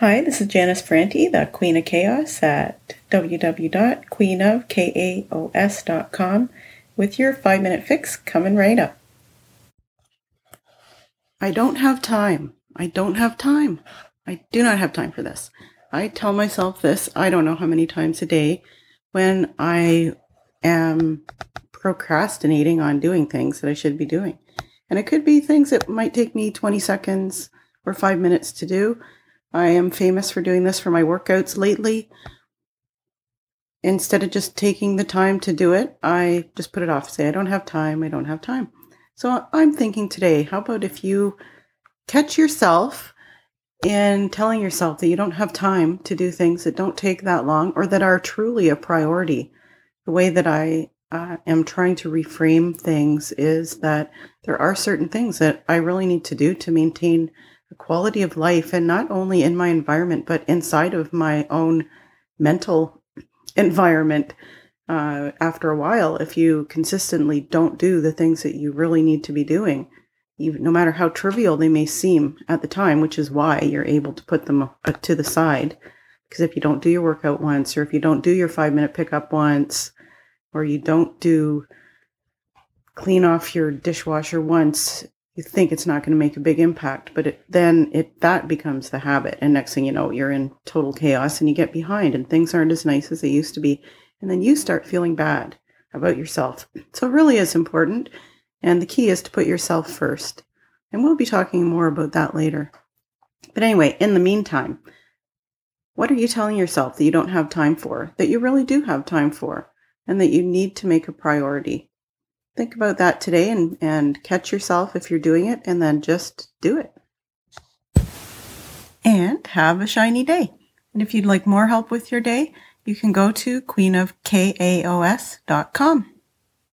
Hi, this is Janice Franti, the Queen of Chaos at www.queenofchaos.com with your five minute fix coming right up. I don't have time. I don't have time. I do not have time for this. I tell myself this, I don't know how many times a day when I am procrastinating on doing things that I should be doing. And it could be things that might take me 20 seconds or five minutes to do I am famous for doing this for my workouts lately. Instead of just taking the time to do it, I just put it off. Say, I don't have time. I don't have time. So I'm thinking today, how about if you catch yourself in telling yourself that you don't have time to do things that don't take that long or that are truly a priority? The way that I uh, am trying to reframe things is that there are certain things that I really need to do to maintain quality of life and not only in my environment but inside of my own mental environment uh, after a while if you consistently don't do the things that you really need to be doing even no matter how trivial they may seem at the time which is why you're able to put them to the side. Because if you don't do your workout once or if you don't do your five minute pickup once or you don't do clean off your dishwasher once you think it's not going to make a big impact, but it, then it that becomes the habit, and next thing you know, you're in total chaos and you get behind, and things aren't as nice as they used to be, and then you start feeling bad about yourself. So it really is important, and the key is to put yourself first, and we'll be talking more about that later. But anyway, in the meantime, what are you telling yourself that you don't have time for, that you really do have time for, and that you need to make a priority? Think about that today and, and catch yourself if you're doing it and then just do it. And have a shiny day. And if you'd like more help with your day, you can go to queenofchaos.com.